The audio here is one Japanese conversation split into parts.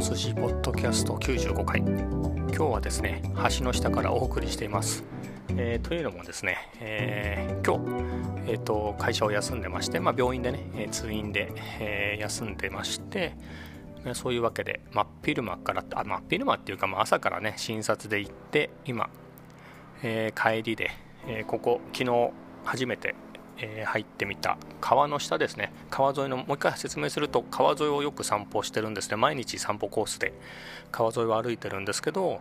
一筋ポッドキャスト95回。今日はですね橋の下からお送りしています、えー、というのもですね、えー、今日、えーと、会社を休んでまして、まあ、病院でね、え通院で、え休んでましてそういうわけで真っ昼間からあ真っ昼間っていうか、まあ、朝からね診察で行って今、え帰りで、えここ昨日初めてえー、入ってみた。川の下ですね。川沿いのもう一回説明すると川沿いをよく散歩してるんですね。毎日散歩コースで。川沿いを歩いてるんですけど、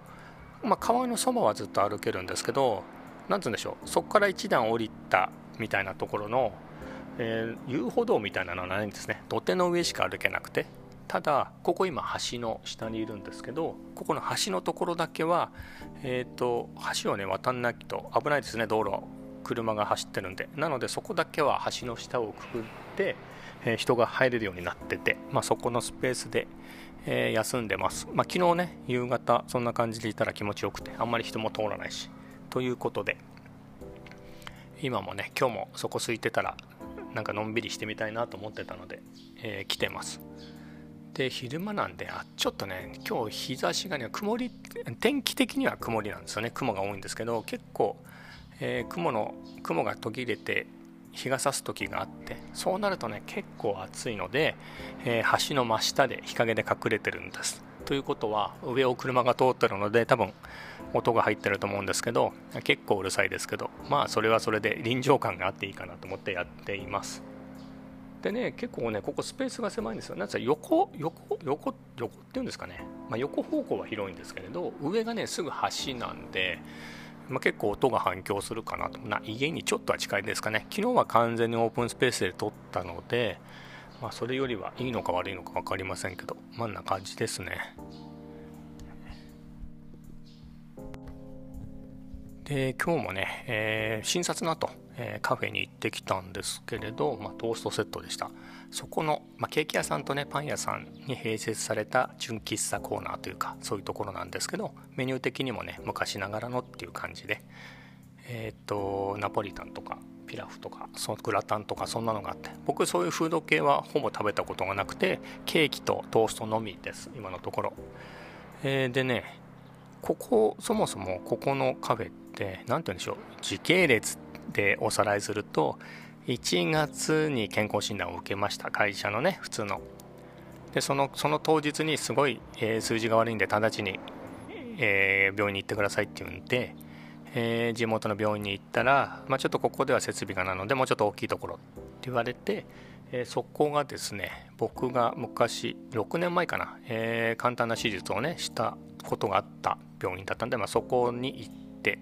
まあ、川のそばはずっと歩けるんですけど何て言うんでしょう。そこから一段降りたみたいなところの、えー、遊歩道みたいなのはないんですね。土手の上しか歩けなくて。ただここ今橋の下にいるんですけどここの橋のところだけは、えーと、橋をね渡んないと危ないですね道路。車が走ってるんで。なのでそこだけは橋の下をくくって、えー、人が入れるようになってて、まあ、そこのスペースで、えー、休んでます、まあ、昨日ね夕方そんな感じでいたら気持ちよくてあんまり人も通らないし。ということで今もね今日もそこ空いてたらなんかのんびりしてみたいなと思ってたので、えー、来てます。で昼間なんであちょっとね今日日差しがね曇り天気的には曇りなんですよね。雲が多いんですけど結構えー、雲の雲が途切れて日が差す時があってそうなるとね結構暑いので、えー、橋の真下で日陰で隠れてるんです。ということは上を車が通ってるので多分音が入ってると思うんですけど結構うるさいですけどまあそれはそれで臨場感があっていいかなと思ってやっています。でね結構ねここスペースが狭いんですよ。なんか横横横横っていうんですかね、まあ、横方向は広いんですけれど上がねすぐ橋なんでまあ、結構音が反響するかなと。な家にちょっとは近いですかね。昨日は完全にオープンスペースで撮ったので、まあ、それよりはいいのか悪いのか分かりませんけどまあんな感じですね。で今日もね、えー、診察の後、えー、カフェに行ってきたんですけれど、まあ、トーストセットでした。そこの、まあ、ケーキ屋さんとねパン屋さんに併設された純喫茶コーナーというかそういうところなんですけどメニュー的にもね昔ながらのっていう感じでえっ、とナポリタンとかピラフとかそグラタンとかそんなのがあって僕そういうフード系はほぼ食べたことがなくてケーキとトーストのみです今のところ、えー、でねここそもそもここのカフェって何て言うんでしょう時系列でおさらいすると1月に健康診断を受けました会社のね普通の。でそのその当日にすごい、えー、数字が悪いんで直ちに、えー、病院に行ってくださいって言うんで、えー、地元の病院に行ったら、まあ、ちょっとここでは設備がなのでもうちょっと大きいところって言われて、えそこがですね僕が昔6年前かな、え簡単な手術をねしたことがあった病院だったんで、まあ、そこに行って、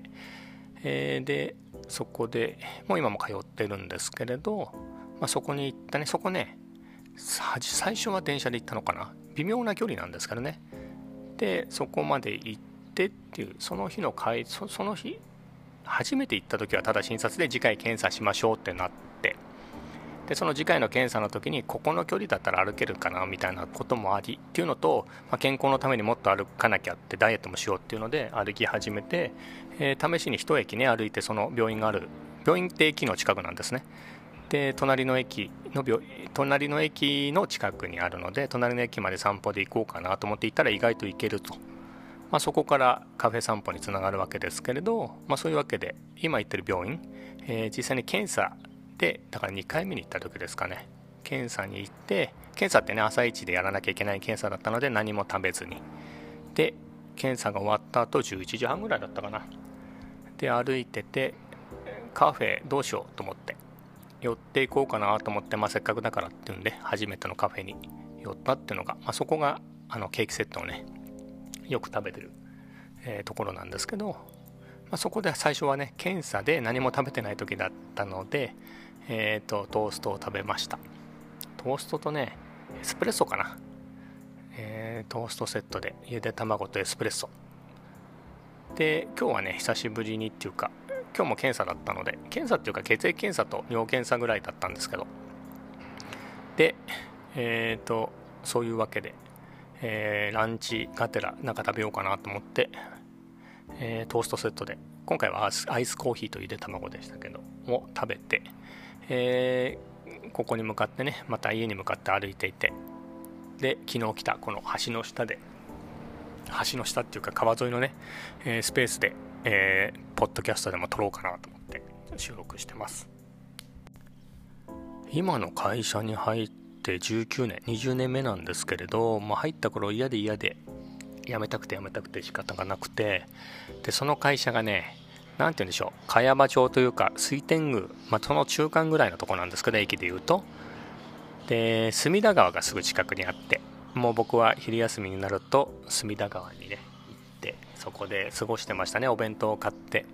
えー、でそこでもう今も通ってるんですけれど、まあ、そこに行ったねそこね最初は電車で行ったのかな。微妙な距離なんですけどね。でそこまで行ってっていうその日の会そその日初めて行った時はただ診察で次回検査しましょうってなってでその次回の検査の時にここの距離だったら歩けるかなみたいなこともありっていうのと、まあ、健康のためにもっと歩かなきゃってダイエットもしようっていうので歩き始めて、えー、試しに一駅ね歩いてその病院がある病院って駅の近くなんですね。で隣の駅の病隣の駅の近くにあるので隣の駅まで散歩で行こうかなと思って行ったら意外と行けると、まあ、そこからカフェ散歩につながるわけですけれど、まあ、そういうわけで今行ってる病院、えー、実際に検査でだから2回目に行った時ですかね。検査に行って検査ってね朝一でやらなきゃいけない検査だったので何も食べずに。で検査が終わった後11時半ぐらいだったかな。で歩いててカフェどうしようと思って。寄っていこうかなと思って、まあ、せっかくだからっていうんで初めてのカフェに寄ったっていうのが、まあ、そこがあのケーキセットをねよく食べてる、えー、ところなんですけど、まあ、そこで最初はね検査で何も食べてない時だったのでえーと、トーストを食べました。トーストとねエスプレッソかな、えー、トーストセットでゆで卵とエスプレッソ。で今日はね久しぶりにっていうか今日も検査だったので検査っていうか血液検査と尿検査ぐらいだったんですけど。でえっ、ー、とそういうわけで、えー、ランチがてらなんか食べようかなと思って、えー、トーストセットで今回はアイスコーヒーとゆで卵でしたけど。も食べてえー、ここに向かってねまた家に向かって歩いていてで昨日来たこの橋の下で橋の下っていうか川沿いのね、えー、スペースで、えー、ポッドキャストでも撮ろうかなと思って収録してます。今の会社に入って19年20年目なんですけれど、まあ、入った頃嫌で嫌で辞めたくて辞めたくて仕方がなくてでその会社がね何て言うんでしょう。茅場町というか水天宮、まあ、その中間ぐらいのとこなんですけど駅でいうと。で隅田川がすぐ近くにあってもう僕は昼休みになると隅田川にね行ってそこで過ごしてましたね。お弁当を買って。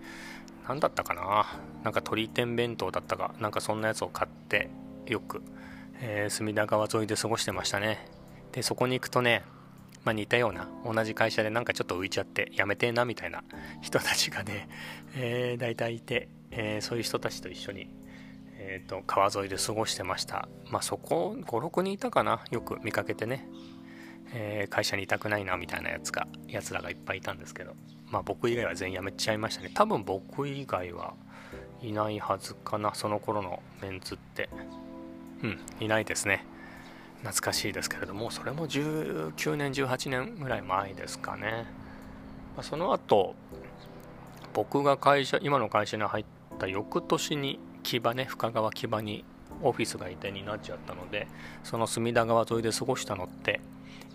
何だったかな。なんか鶏天弁当だったかなんかそんなやつを買ってよく、えー、隅田川沿いで過ごしてましたね。でそこに行くとねまあ、似たような同じ会社でなんかちょっと浮いちゃってやめてなみたいな人たちがね、えー、大体いて、えー、そういう人たちと一緒にえーと、川沿いで過ごしてました。まあ、そこ56人いたかなよく見かけてね、えー、会社にいたくないなみたいなやつがやつらがいっぱいいたんですけど、まあ、僕以外は全員辞めちゃいましたね。多分僕以外はいないはずかなその頃のメンツって。うんいないですね。懐かしいですけれどもそれも19年18年ぐらい前ですかね、ま、その後僕が会社今の会社に入った翌年に木場ね深川木場にオフィスが移転になっちゃったのでその隅田川沿いで過ごしたのって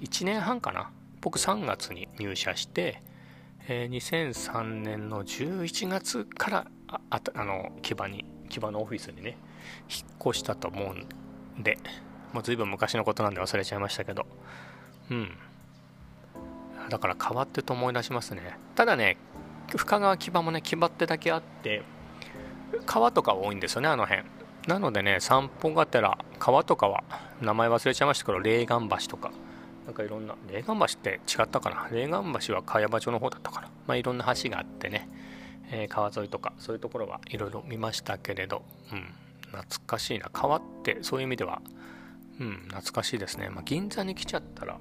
1年半かな。僕3月に入社して、えー、2003年の11月からああの木場に木場のオフィスにね引っ越したと思うんで。もう随分昔のことなんで忘れちゃいましたけど。うん。だから変わってと思い出しますね。ただね深川木場もね木場ってだけあって川とか多いんですよねあの辺。なのでね散歩がてら川とかは名前忘れちゃいましたけど霊岩橋とか。なんかいろんな霊岩橋って違ったかな？霊岩橋は茅場町の方だったかな？まあいろんな橋があってね、えー、川沿いとかそういうところはいろいろ見ましたけれど。うん。懐かしいな。川ってそういう意味ではうん懐かしいですね、まあ、銀座に来ちゃったら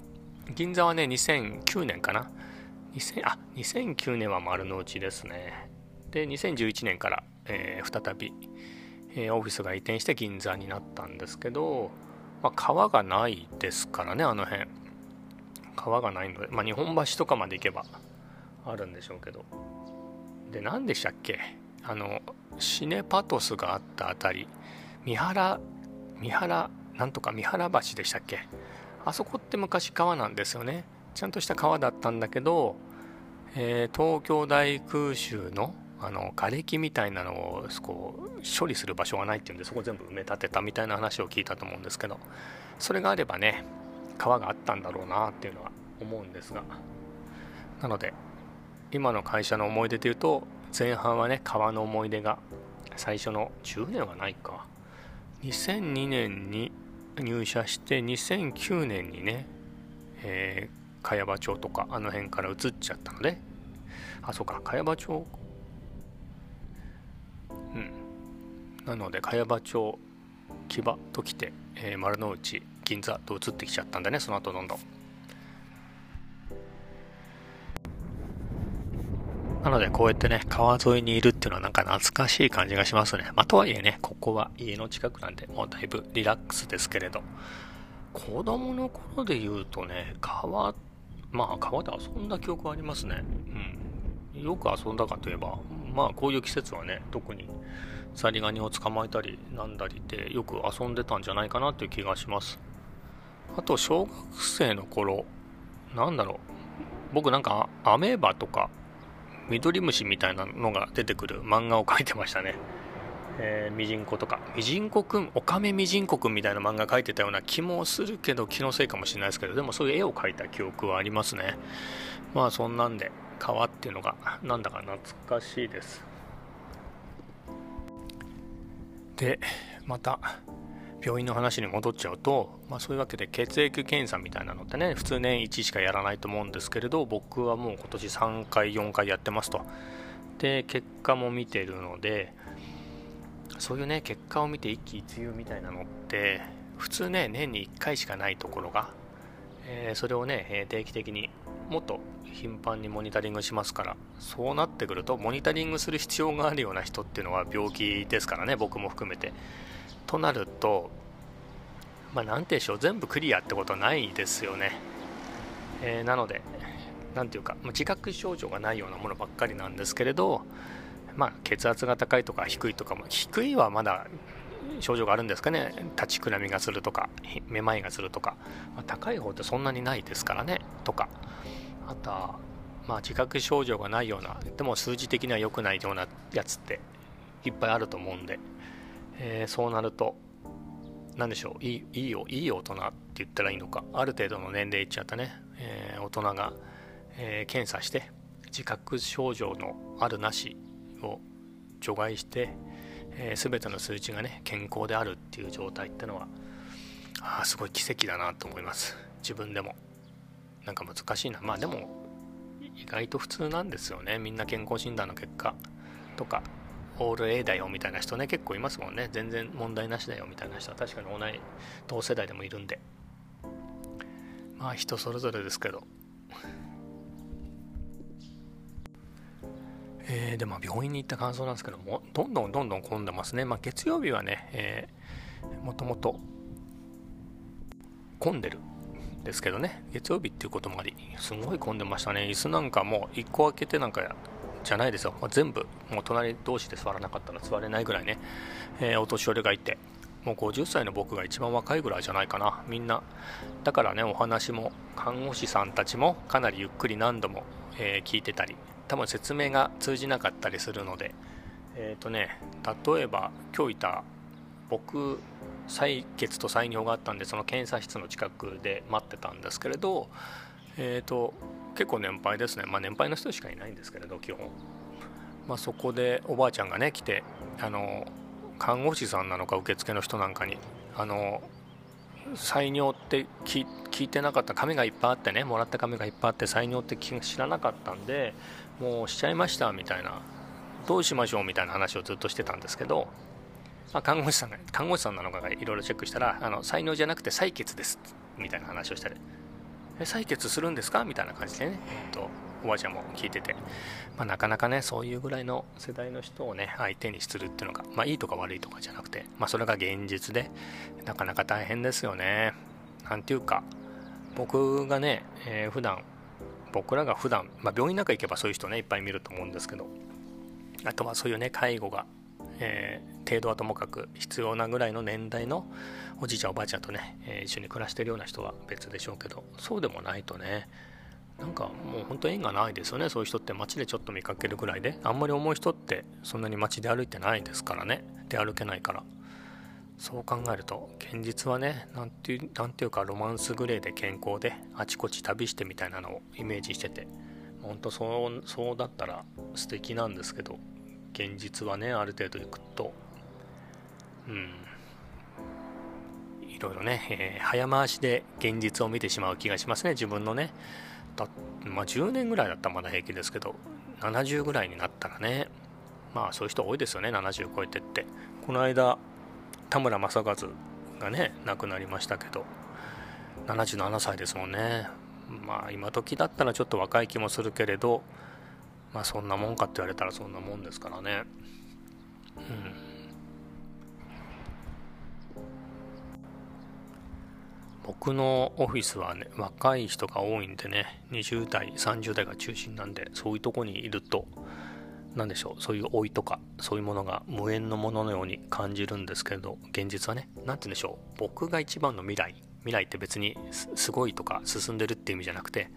銀座はね2009年かな。2000あ2009年は丸の内ですね。で2011年からえー、再び、えー、オフィスが移転して銀座になったんですけど、まあ、川がないですからねあの辺。川がないので、まあ、日本橋とかまで行けばあるんでしょうけど。で何でしたっけ？あのシネパトスがあった辺り。三原三原なんとか三原橋でしたっけ？あそこって昔川なんですよね。ちゃんとした川だったんだけど、えー、東京大空襲のあの瓦礫みたいなのをこう処理する場所がないっていうんでそこ全部埋め立てたみたいな話を聞いたと思うんですけどそれがあればね川があったんだろうなっていうのは思うんですが。なので今の会社の思い出でいうと前半はね川の思い出が最初の10年はないか。2002年に入社して2009年にね、えー、茅場町とかあの辺から移っちゃったので。あそうか茅場町。うん。なので茅場町木場ときて、えー、丸の内銀座と移ってきちゃったんだねその後どんどん。なのでこうやってね川沿いにいるっていうのはなんか懐かしい感じがしますね。まあとはいえねここは家の近くなんでもうだいぶリラックスですけれど。子供の頃で言うとね川まあ川で遊んだ記憶ありますね。うん。よく遊んだかといえばまあこういう季節はね特にザリガニを捕まえたりなんだりでよく遊んでたんじゃないかなっていう気がします。あと小学生の頃なんだろう。僕なんかアメーバとかミドリムシみたいなのが出てくる漫画を描いてましたね。えー、ミジンコとか。ミジンコくんオカメミジンコくんみたいな漫画描いてたような気もするけど気のせいかもしれないですけどでもそういう絵を描いた記憶はありますね。まあそんなんで川っていうのがなんだか懐かしいです。でまた病院の話に戻っちゃうと、まあ、そういうわけで血液検査みたいなのってね普通年1しかやらないと思うんですけれど僕はもう今年3回4回やってますと。で結果も見てるのでそういうね結果を見て一喜一憂みたいなのって普通ね年に1回しかないところが、えー、それをね定期的にもっと頻繁にモニタリングしますからそうなってくるとモニタリングする必要があるような人っていうのは病気ですからね僕も含めて。となるとまあ何て言うんでしょう全部クリアってことはないですよね、えー、なので何ていうか、ま、自覚症状がないようなものばっかりなんですけれどまあ血圧が高いとか低いとかも低いはまだ症状があるんですかね。立ちくらみがするとかめまいがするとか、まあ、高い方ってそんなにないですからねとか。あとはまあ自覚症状がないようなでも数字的には良くないようなやつっていっぱいあると思うんで、えー、そうなると何でしょういいいいよいい大人って言ったらいいのか。ある程度の年齢いっちゃったね、えー、大人が、えー、検査して自覚症状のあるなしを除外して、えー、全ての数値がね健康であるっていう状態ってのはあすごい奇跡だなと思います。自分でも。なんか難しいな。まあでも意外と普通なんですよね。みんな健康診断の結果とか。オール A だよみたいな人ね結構いますもんね。全然問題なしだよみたいな人は確かに同い同世代でもいるんで。まあ人それぞれですけど。え、でも病院に行った感想なんですけどもどんどんどんどん混んでますね、まあ、月曜日はね、えー、もともと混んでるですけどね。月曜日っていうこともありすごい混んでましたね。椅子なんかも1個開けてなんかじゃないですよ、まあ、全部。もう隣同士で座らなかったら座れないぐらいね、えー、お年寄りがいて。もう50歳の僕が一番若いぐらいじゃないかな。みんな。だからねお話も看護師さんたちもかなりゆっくり何度も、えー、聞いてたり多分説明が通じなかったりするので。えっ、ー、とね例えば今日いた僕採血と採尿があったんでその検査室の近くで待ってたんですけれどえっ、ー、と結構年配ですね、まあ、年配の人しかいないんですけれど基本、まあ、そこでおばあちゃんがね来てあの看護師さんなのか受付の人なんかにあの採尿って聞いてなかった紙がいっぱいあってねもらった紙がいっぱいあって採尿って知らなかったんでもうしちゃいましたみたいな。どうしましょうみたいな話をずっとしてたんですけど、まあ、看護師さんが看護師さんなのかがいろいろチェックしたらあの採尿じゃなくて採血ですみたいな話をしたり。採血するんですか？みたいな感じでね、えっと、おばあちゃんも聞いてて、まあ、なかなかねそういうぐらいの世代の人をね相手にするっていうのが、まあ、いいとか悪いとかじゃなくて、まあ、それが現実でなかなか大変ですよね。なんていうか僕がね、えー、普段僕らが普段、まあ、病院なんか行けばそういう人ねいっぱい見ると思うんですけどあとはそういうね介護がえー、程度はともかく必要なぐらいの年代のおじいちゃんおばあちゃんとね、えー、一緒に暮らしてるような人は別でしょうけどそうでもないとねなんかもう本当縁がないですよね。そういう人って街でちょっと見かけるぐらいであんまり重い人ってそんなに街で歩いてないですからね。で歩けないから。そう考えると現実はね何ていうなんていうかロマンスグレーで健康であちこち旅してみたいなのをイメージしてて。本当そうそうだったら素敵なんですけど。現実はねある程度いくと。うん。いろいろね、えー、早回しで現実を見てしまう気がしますね。自分のね。だまあ10年ぐらいだったらまだ平気ですけど。70ぐらいになったらね。まあそういう人多いですよね。70超えてって。この間田村正和がね亡くなりましたけど。77歳ですもんね。まあ今時だったらちょっと若い気もするけれど。まあそんなもんかって言われたらそんなもんですからね。うん。僕のオフィスはね若い人が多いんでね20代30代が中心なんでそういうとこにいると何でしょうそういう老いとかそういうものが無縁のもののように感じるんですけれど現実はね何て言うんでしょう僕が一番の未来未来って別にすごいとか進んでるっていう意味じゃなくて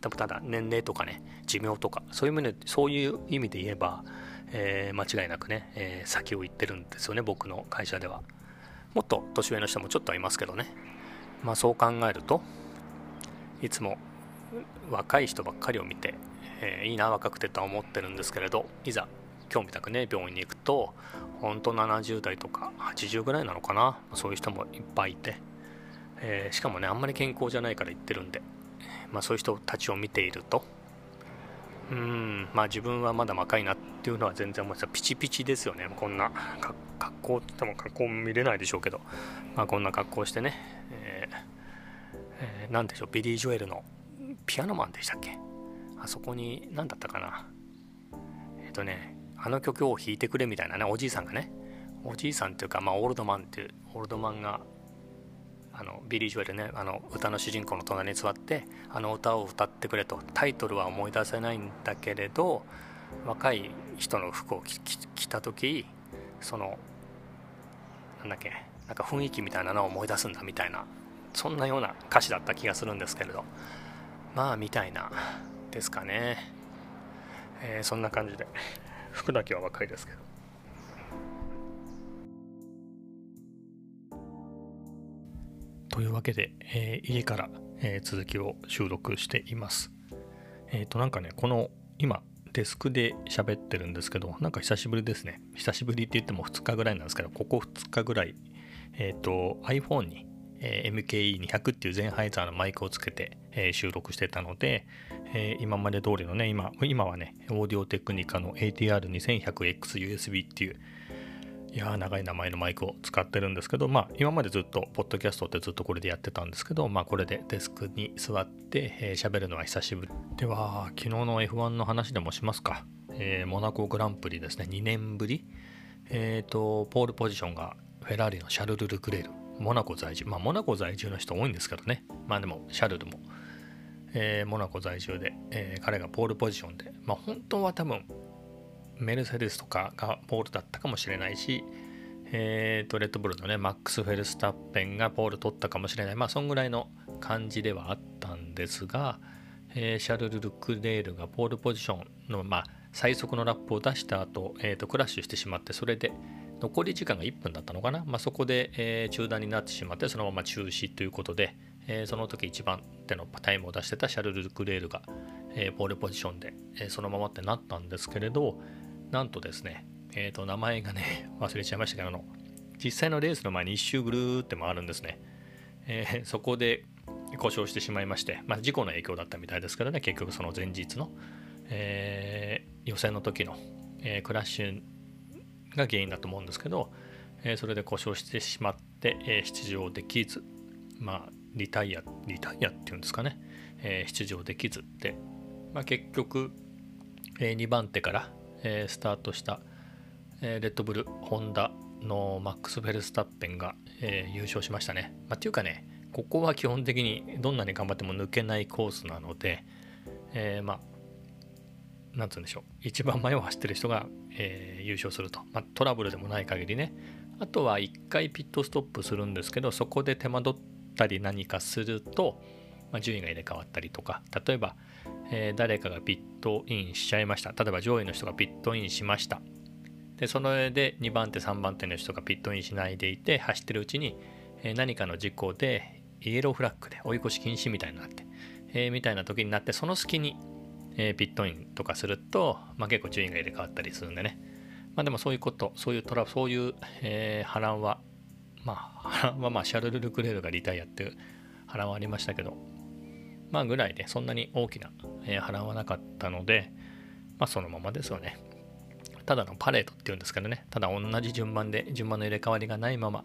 多分ただ年齢とかね寿命とかそういう意味でそういう意味で言えば、えー、間違いなくね、えー、先を行ってるんですよね僕の会社では。もっと年上の人もちょっとはいますけどね。まあそう考えるといつも若い人ばっかりを見て、えー、いいな若くてとは思ってるんですけれどいざ今日みたくね病院に行くと本当70代とか80ぐらいなのかな。そういう人もいっぱいいて、えー、しかもねあんまり健康じゃないから言ってるんで。まあ、そういう人たちを見ていると。うんまあ自分はまだ若いなっていうのは全然思います。ピチピチですよね。こんな格好って言っても格好見れないでしょうけど、まあ、こんな格好してね、えーえー、でしょう。ビリー・ジョエルのピアノマンでしたっけ？あそこに何だったかな。えっ、ー、とねあの曲を弾いてくれみたいなね。おじいさんがね。おじいさんっていうか、まあ、 old man っていう old man があのビリー・ジョエルねあの歌の主人公の隣に座ってあの歌を歌ってくれと。タイトルは思い出せないんだけれど若い人の服を着た時そのなんだっけなんか雰囲気みたいなのを思い出すんだみたいなそんなような歌詞だった気がするんですけれど。まあみたいなですかね、えー、そんな感じで。服だけは若いですけど。というわけで、えー、家から、えー、続きを収録しています。えっ、ー、となんかねこの今デスクで喋ってるんですけどなんか久しぶりですね久しぶりって言っても2日ぐらいなんですけどここ2日ぐらいえっ、と iPhone に、え MKE200 っていうゼンハイザーのマイクをつけて、え収録してたので、え今まで通りのね今今はねオーディオテクニカの ATR2100XUSB っていういや長い名前のマイクを使ってるんですけど、まあ、今までずっと、ポッドキャストってずっとこれでやってたんですけど、まあ、これでデスクに座って喋、えー、るのは久しぶり。では、昨日の F1 の話でもしますか。えー、モナコグランプリですね、2年ぶり。えっ、ー、と、ポールポジションがフェラーリのシャルル・ルクレール。モナコ在住。まあ、モナコ在住の人多いんですけどね。まあでも、シャルルも、えー、モナコ在住で、えー、彼がポールポジションで、まあ、本当は多分、メルセデスとかがポールだったかもしれないし、えーと、レッドブルのね、マックス・フェルスタッペンがポール取ったかもしれない。まあ、そんぐらいの感じではあったんですが、えー、シャルル・ルックレールがポールポジションの、まあ、最速のラップを出した後、えーと、クラッシュしてしまって、それで残り時間が1分だったのかな？まあ、そこで、えー、中断になってしまって、そのまま中止ということで、えー、その時一番手のタイムを出してたシャルル・ルクレールが、えー、ポールポジションで、えそのままってなったんですけれど、なんとですね、えっ、ー、と、名前がね、忘れちゃいましたけど、あの、実際のレースの前に一周ぐるーって回るんですね。えー、そこで故障してしまいまして、まあ、事故の影響だったみたいですけどね、結局その前日の、えー、予選の時の、えー、クラッシュが原因だと思うんですけど、えー、それで故障してしまって、えー、出場できず、まあ、リタイア、リタイアっていうんですかね、えー、出場できずで、まあ、結局、えー、2番手から、えー、スタートした、えー、レッドブル、ホンダのマックス・フェルスタッペンが、えー、優勝しましたね。まあ、っていうかね、ここは基本的にどんなに頑張っても抜けないコースなので、えー、まあ、なんつうんでしょう、一番前を走ってる人が、えー、優勝すると。まあ、トラブルでもない限りね。あとは1回ピットストップするんですけど、そこで手間取ったり何かすると、まあ、順位が入れ替わったりとか、例えば、えー、誰かがピットインしちゃいました。例えば上位の人がピットインしました。でそれで2番手3番手の人がピットインしないでいて走ってるうちに、え何かの事故でイエローフラッグで追い越し禁止みたいになって、えー、みたいな時になってその隙に、え、ピットインとかすると、まあ、結構順位が入れ替わったりするんでねまあでもそういうことそういうトラそういう、えー、波乱はまあ波乱はまあシャルル・ルクレールがリタイアっていう波乱はありましたけどまあぐらいでそんなに大きな、えー、波乱はなかったのでまあそのままですよね。ただのパレードっていうんですけどね、ただ同じ順番で順番の入れ替わりがないまま、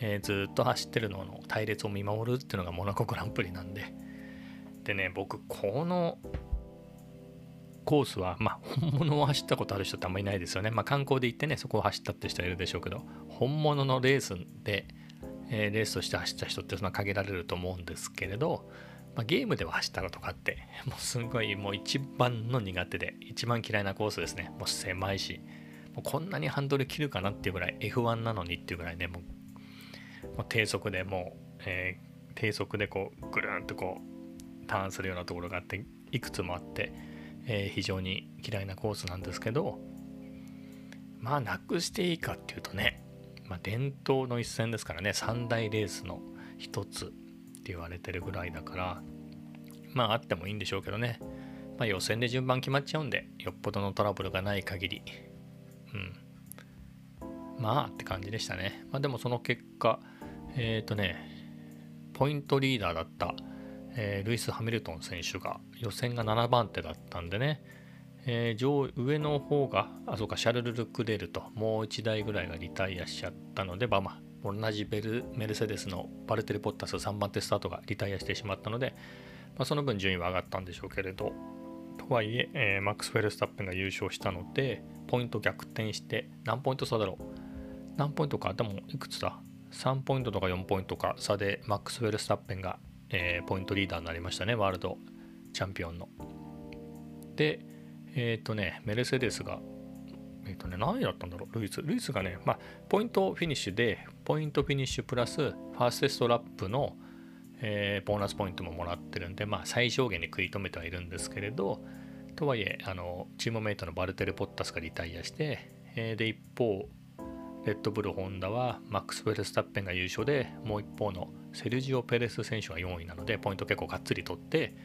えー、ずっと走ってるのの隊列を見守るっていうのがモナコグランプリなんで、でね、僕、このコースは、まあ、本物を走ったことある人ってあんまりいないですよね。まあ、観光で行ってね、そこを走ったって人はいるでしょうけど、本物のレースで、えー、レースとして走った人ってそんな限られると思うんですけれど、まあ、ゲームでは走ったのとかって、もうすごいもう一番の苦手で、一番嫌いなコースですね。もう狭いし、もうこんなにハンドル切るかなっていうぐらい F1 なのにっていうぐらいね、もうもう低速でもう、えー、低速でこうぐるんとこうターンするようなところがあって、いくつもあって、えー、非常に嫌いなコースなんですけど、まあなくしていいかっていうとね、まあ、伝統の一戦ですからね、三大レースの一つって言われてるぐらいだからまああってもいいんでしょうけどね、まあ、予選で順番決まっちゃうんでよっぽどのトラブルがない限り。うん。まあって感じでしたね、まあ、でもその結果えっ、ー、とねポイントリーダーだった、えー、ルイス・ハミルトン選手が予選が7番手だったんでねえー、上上の方が、あ、そうか、シャルル・ルクレルと、もう1台ぐらいがリタイアしちゃったので、まあまあ、同じベルメルセデスのバルテル・ポッタス3番手スタートがリタイアしてしまったので、まあ、その分順位は上がったんでしょうけれど、とはいええー、マックス・フェルスタッペンが優勝したので、ポイント逆転して、何ポイント差だろう何ポイントか、でもいくつだ？3ポイントとか4ポイントか差でマックス・ウェルスタッペンが、えー、ポイントリーダーになりましたねワールドチャンピオンの。でえっ、ー、とねメルセデスがえっ、ー、とね何位だったんだろう？ルイス？ルイスがねまあポイントフィニッシュでポイントフィニッシュプラスファーステストラップの、えー、ボーナスポイントももらってるんでまあ最小限に食い止めてはいるんですけれどとはいえあのチームメイトのバルテリ・ボッタスがリタイアして、えー、で一方レッドブル・ホンダはマックス・フェルスタッペンが優勝でもう一方のセルジオ・ペレス選手が4位なのでポイント結構がっつり取って、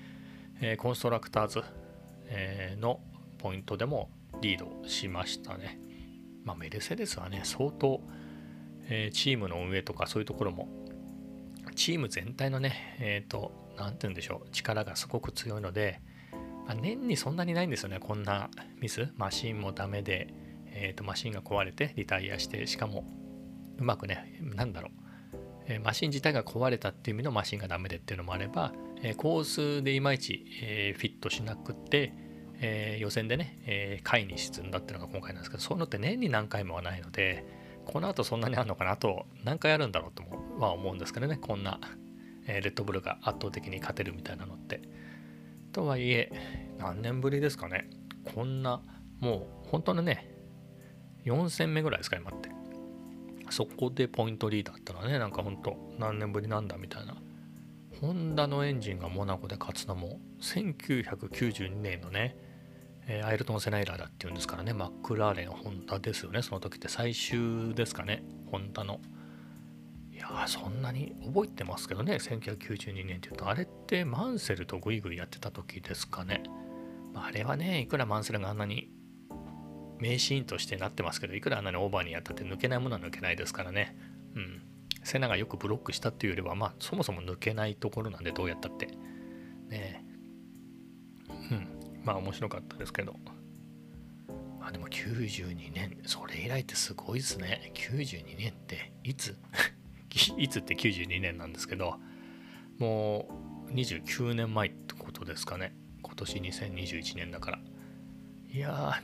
えー、コンストラクターズ、えー、のポイントでもリードしましたね。まあ、メルセデスはね相当、えー、チームの運営とかそういうところもチーム全体のねえっ、と何て言うんでしょう力がすごく強いので、まあ、年にそんなにないんですよねこんなミスマシンもダメでえーと、マシンが壊れてリタイアしてしかもうまくねなんだろう、え、マシン自体が壊れたっていう意味のマシンがダメでっていうのもあれば、え、コースでいまいち、え、フィットしなくって、え予選でね、え下位に沈んだっていうのが今回なんですけどそういうのって年に何回もはないのでこの後そんなにあるのかなと何回あるんだろうとも、まあ、思うんですけどねこんな、えレッドブルが圧倒的に勝てるみたいなのって。とはいえ何年ぶりですかね。こんなもう本当のね4戦目ぐらいですか今って。そこでポイントリーダーったらねなんかほんと何年ぶりなんだみたいな。ホンダのエンジンがモナコで勝つのも1992年のね、えー、アイルトン・セナイラーだっていうんですからね。マックラーレンホンダですよね。その時って最終ですかね。ホンダの。いやそんなに覚えてますけどね。1992年っていうと。あれってマンセルとグイグイやってた時ですかね、まあ、れはねいくらマンセルがあんなに名シーンとしてなってますけどいくらあんなにオーバーにやったって抜けないものは抜けないですからね。うん。セナがよくブロックしたっていうよりはまあそもそも抜けないところなんでどうやったって。ねうんまあ面白かったですけど。まあでも92年。それ以来ってすごいですね。92年っていつ？いつって92年なんですけど。もう29年前ってことですかね。今年2021年だから。いや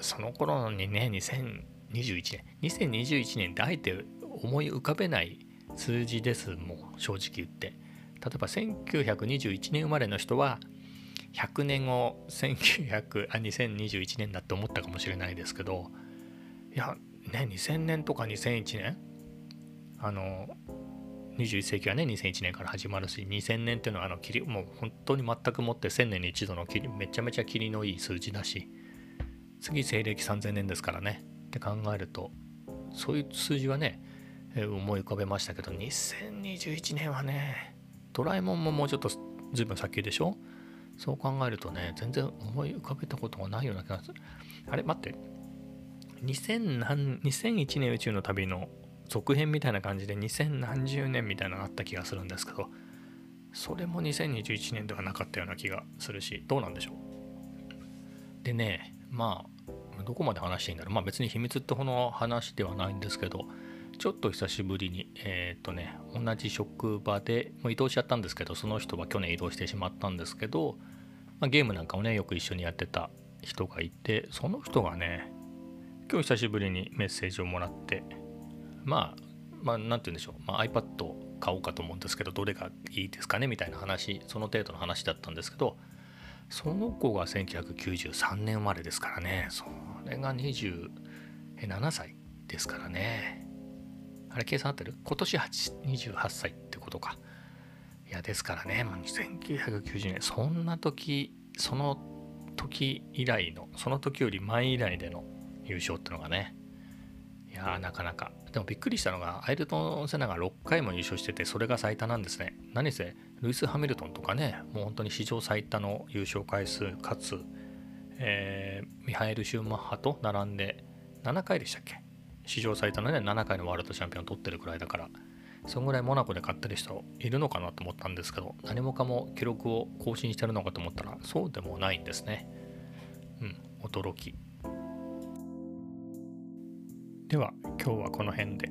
その頃にね、2021年、2021年ってあえて思い浮かべない数字ですもん、正直言って。例えば1921年生まれの人は、100年後、1900あ2021年だって思ったかもしれないですけど、いや、ね、2000年とか2001年、あの、21世紀はね2001年から始まるし2000年っていうのはあのりもう本当に全くもって1000年に一度のめちゃめちゃ霧のいい数字だし次西暦3000年ですからねって考えるとそういう数字はね、思い浮かべましたけど2021年はねドラえもんももうちょっと随分先でしょ？そう考えるとね全然思い浮かべたことがないような気がする。あれ待って。2000何2001年宇宙の旅の続編みたいな感じで2000何十年みたいなのがあった気がするんですけどそれも2021年ではなかったような気がするしどうなんでしょう？でねまあどこまで話していいんだろう。まあ別に秘密ってほの話ではないんですけどちょっと久しぶりにえっ、とね同じ職場でもう移動しちゃったんですけどその人は去年移動してしまったんですけど、まあ、ゲームなんかをねよく一緒にやってた人がいてその人がね今日久しぶりにメッセージをもらってまあまあ何て言うんでしょう、まあ、iPad 買おうかと思うんですけどどれがいいですかねみたいな話その程度の話だったんですけどその子が1993年生まれですからねそれが27歳ですからね。あれ計算合ってる？今年28歳ってことか。いやですからね、まあ、1990年。そんな時その時以来のその時より前以来での優勝ってのがね。いやなかなか。でもびっくりしたのがアイルトン・セナが6回も優勝しててそれが最多なんですね。何せルイス・ハミルトンとかねもう本当に史上最多の優勝回数かつ、えー、ミハエル・シューマッハと並んで7回でしたっけ？史上最多のね7回のワールドチャンピオン取ってるくらいだからそんぐらいモナコで勝ってる人いるのかなと思ったんですけど何もかも記録を更新してるのかと思ったらそうでもないんですねうん驚きでは今日はこの辺で。